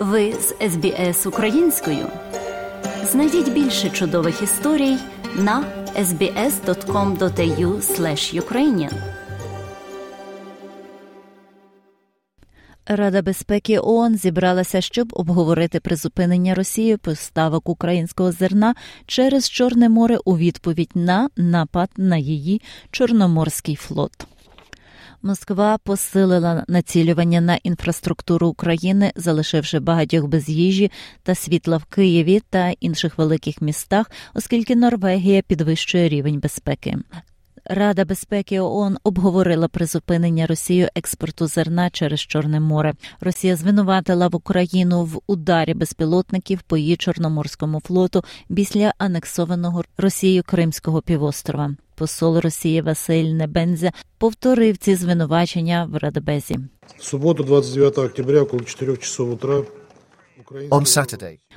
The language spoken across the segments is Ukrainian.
Ви з СБС українською. Знайдіть більше чудових історій на sbs.com.au ukrainian Рада безпеки ООН зібралася, щоб обговорити призупинення Росії поставок українського зерна через Чорне море у відповідь на напад на її Чорноморський флот. Москва посилила націлювання на інфраструктуру України, залишивши багатьох без їжі та світла в Києві та інших великих містах, оскільки Норвегія підвищує рівень безпеки. Рада безпеки ООН обговорила призупинення Росією експорту зерна через Чорне море. Росія звинуватила в Україну в ударі безпілотників по її Чорноморському флоту після анексованого Росією Кримського півострова. Посол Росії Василь Небензя повторив ці звинувачення в Радбезі. В суботу, 29 октября, около 4 часов утра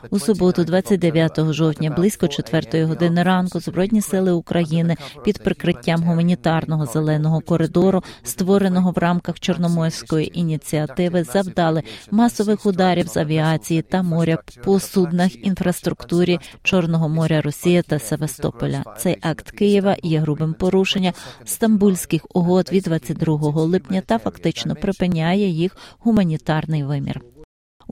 у суботу, 29 жовтня, близько 4 години ранку, збройні сили України під прикриттям гуманітарного зеленого коридору, створеного в рамках Чорноморської ініціативи, завдали масових ударів з авіації та моря по суднах інфраструктурі Чорного моря Росії та Севастополя. Цей акт Києва є грубим порушенням стамбульських угод від 22 липня та фактично припиняє їх гуманітарний вимір.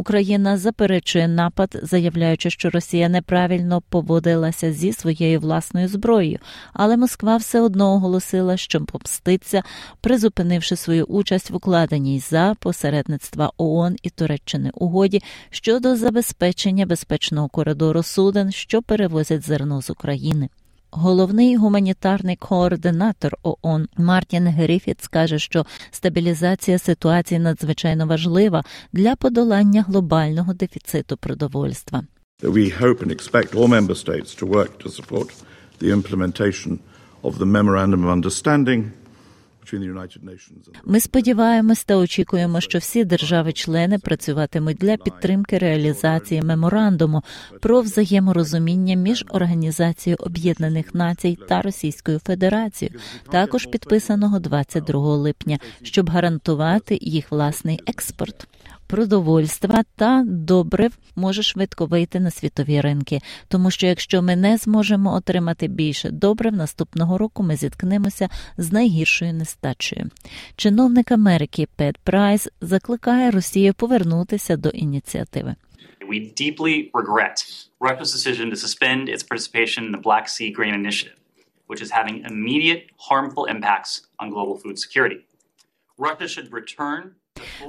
Україна заперечує напад, заявляючи, що Росія неправильно поводилася зі своєю власною зброєю, але Москва все одно оголосила, що помститься, призупинивши свою участь в укладеній за посередництва ООН і Туреччини угоді щодо забезпечення безпечного коридору суден, що перевозять зерно з України. Головний гуманітарний координатор ООН Мартін Гріфіт каже, що стабілізація ситуації надзвичайно важлива для подолання глобального дефіциту продовольства. We hope and expect all member states to work to support the implementation of the memorandum of understanding ми сподіваємось та очікуємо, що всі держави-члени працюватимуть для підтримки реалізації меморандуму про взаєморозуміння між Організацією Об'єднаних Націй та Російською Федерацією, також підписаного 22 липня, щоб гарантувати їх власний експорт продовольства та добрив може швидко вийти на світові ринки, тому що якщо ми не зможемо отримати більше добрив, наступного року ми зіткнемося з найгіршою нестачею. Чиновник Америки Пет Прайс закликає Росію повернутися до ініціативи. We deeply regret Russia's decision to suspend its participation in the Black Sea Grain Initiative, which is having immediate harmful impacts on global food security. Russia should return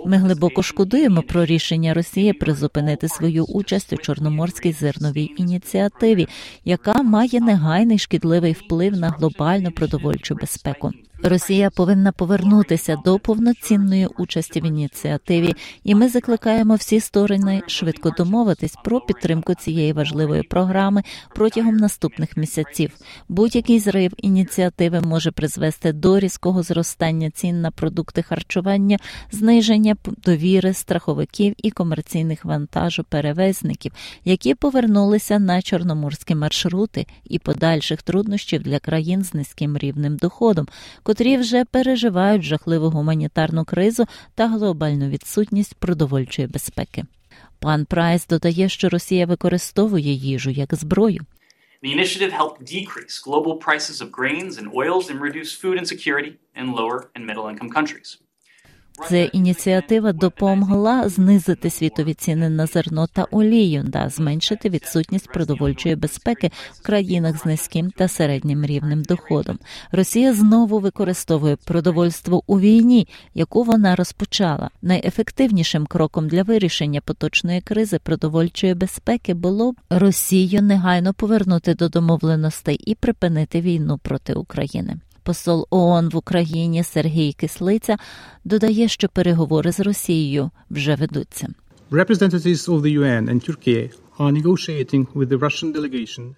ми глибоко шкодуємо про рішення Росії призупинити свою участь у Чорноморській зерновій ініціативі, яка має негайний шкідливий вплив на глобальну продовольчу безпеку. Росія повинна повернутися до повноцінної участі в ініціативі, і ми закликаємо всі сторони швидко домовитись про підтримку цієї важливої програми протягом наступних місяців. Будь-який зрив ініціативи може призвести до різкого зростання цін на продукти харчування, зниження довіри страховиків і комерційних вантажоперевезників, які повернулися на чорноморські маршрути і подальших труднощів для країн з низьким рівнем доходом котрі вже переживають жахливу гуманітарну кризу та глобальну відсутність продовольчої безпеки. Пан Прайс додає, що Росія використовує їжу як зброю. The initiative helped decrease global prices of grains and oils and reduce food insecurity in lower and middle income countries. Ця ініціатива допомогла знизити світові ціни на зерно та олію та зменшити відсутність продовольчої безпеки в країнах з низьким та середнім рівнем доходом. Росія знову використовує продовольство у війні, яку вона розпочала. Найефективнішим кроком для вирішення поточної кризи продовольчої безпеки було б Росію негайно повернути до домовленостей і припинити війну проти України. Посол ООН в Україні Сергій Кислиця додає, що переговори з Росією вже ведуться. Representatives of the UN and Turkey are negotiating with the Russian delegation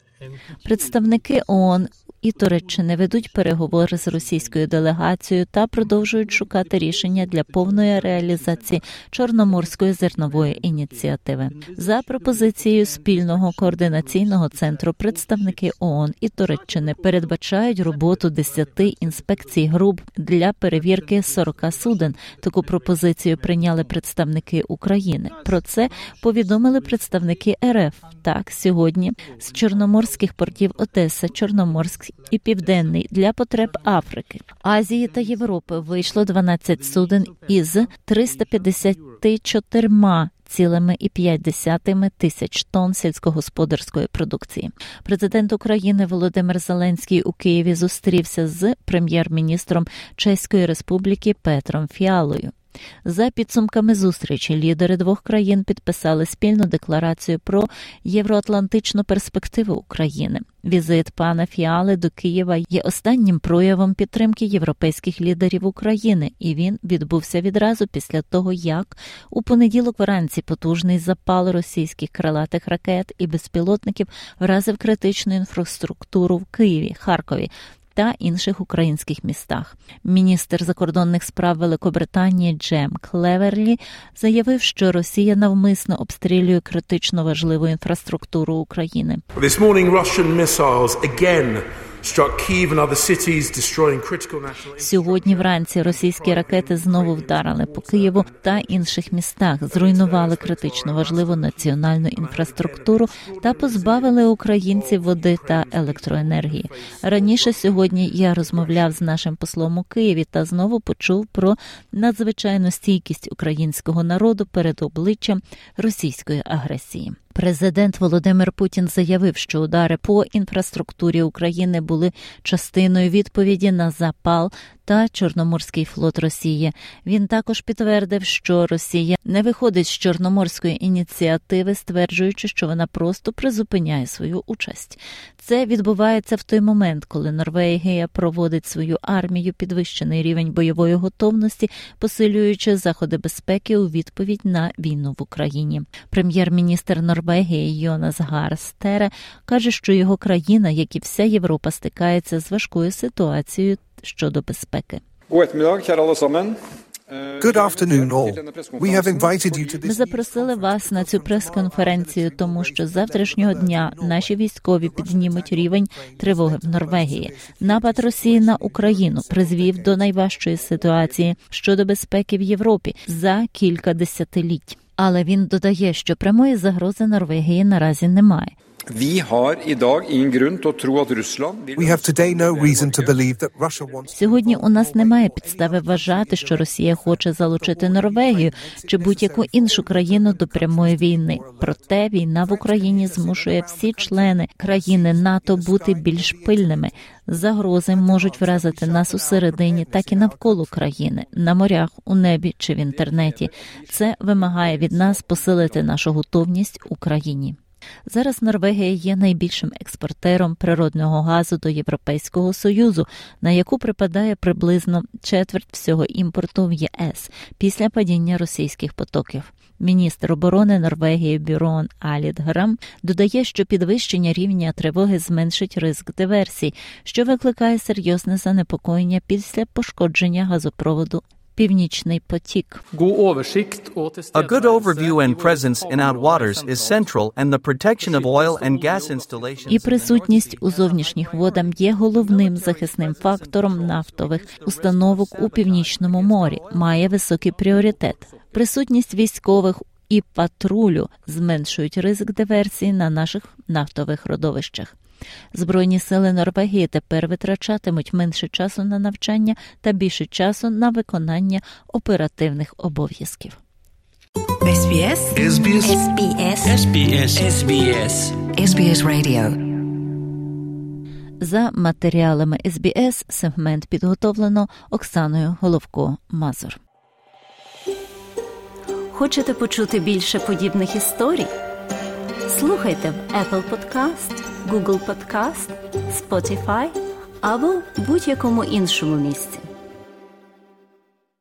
Представники ООН і Туреччини ведуть переговори з російською делегацією та продовжують шукати рішення для повної реалізації чорноморської зернової ініціативи. За пропозицією спільного координаційного центру представники ООН і Туреччини передбачають роботу 10 інспекцій груп для перевірки 40 суден. Таку пропозицію прийняли представники України. Про це повідомили представники РФ. Так сьогодні з чорноморських портів Одеса, Чорноморськ і Південний для потреб Африки, Азії та Європи вийшло 12 суден із 354 цілими і 5 тисяч тонн сільськогосподарської продукції. Президент України Володимир Зеленський у Києві зустрівся з прем'єр-міністром Чеської Республіки Петром Фіалою. За підсумками зустрічі лідери двох країн підписали спільну декларацію про євроатлантичну перспективу України. Візит пана Фіали до Києва є останнім проявом підтримки європейських лідерів України, і він відбувся відразу після того, як у понеділок вранці потужний запал російських крилатих ракет і безпілотників вразив критичну інфраструктуру в Києві, Харкові та інших українських містах. Міністр закордонних справ Великобританії Джеймс Клеверлі заявив, що Росія навмисно обстрілює критично важливу інфраструктуру України. This morning Russian missiles again Сьогодні вранці російські ракети знову вдарили по Києву та інших містах, зруйнували критично важливу національну інфраструктуру та позбавили українців води та електроенергії. Раніше сьогодні я розмовляв з нашим послом у Києві та знову почув про надзвичайну стійкість українського народу перед обличчям російської агресії. Президент Володимир Путін заявив, що удари по інфраструктурі України були частиною відповіді на запал та Чорноморський флот Росії. Він також підтвердив, що Росія не виходить з чорноморської ініціативи, стверджуючи, що вона просто призупиняє свою участь. Це відбувається в той момент, коли Норвегія проводить свою армію, підвищений рівень бойової готовності, посилюючи заходи безпеки у відповідь на війну в Україні. Прем'єр-міністр Норвегії Йонас Гарстере каже, що його країна, як і вся Європа, стикається з важкою ситуацією щодо безпеки. Good afternoon, all. We have invited you to Ми запросили вас на цю прес-конференцію, тому що з завтрашнього дня наші військові піднімуть рівень тривоги в Норвегії. Напад Росії на Україну призвів до найважчої ситуації щодо безпеки в Європі за кілька десятиліть. Але він додає, що прямої загрози Норвегії наразі немає. We have today no reason to believe that Russia wants. Сьогодні у нас немає підстави вважати, що Росія хоче залучити Норвегію чи будь-яку іншу країну до прямої війни. Проте війна в Україні змушує всі члени країни НАТО бути більш пильними. Загрози можуть вразити нас усередині, так і навколо країни, на морях, у небі чи в інтернеті. Це вимагає від нас посилити нашу готовність Україні. Зараз Норвегія є найбільшим експортером природного газу до Європейського союзу, на яку припадає приблизно четверть всього імпорту в ЄС після падіння російських потоків. Міністр оборони Норвегії Бюрон Аліт Грам додає, що підвищення рівня тривоги зменшить ризик диверсій, що викликає серйозне занепокоєння після пошкодження газопроводу Північний потік. A good overview and presence in out waters is central, and the protection of oil and gas installations. І присутність у зовнішніх водах є головним захисним фактором нафтових установок у північному морі. Має високий пріоритет. Присутність військових і патрулю зменшують ризик диверсії на наших нафтових родовищах. Збройні сили Норвегії тепер витрачатимуть менше часу на навчання та більше часу на виконання оперативних обов'язків. SBS SBS. SBS SBS SBS SBS Radio За матеріалами СБС сегмент підготовлено Оксаною Головко Мазур. Хочете почути більше подібних історій? Слухайте в Apple Podcast, Google Podcast, Spotify або будь-якому іншому місці.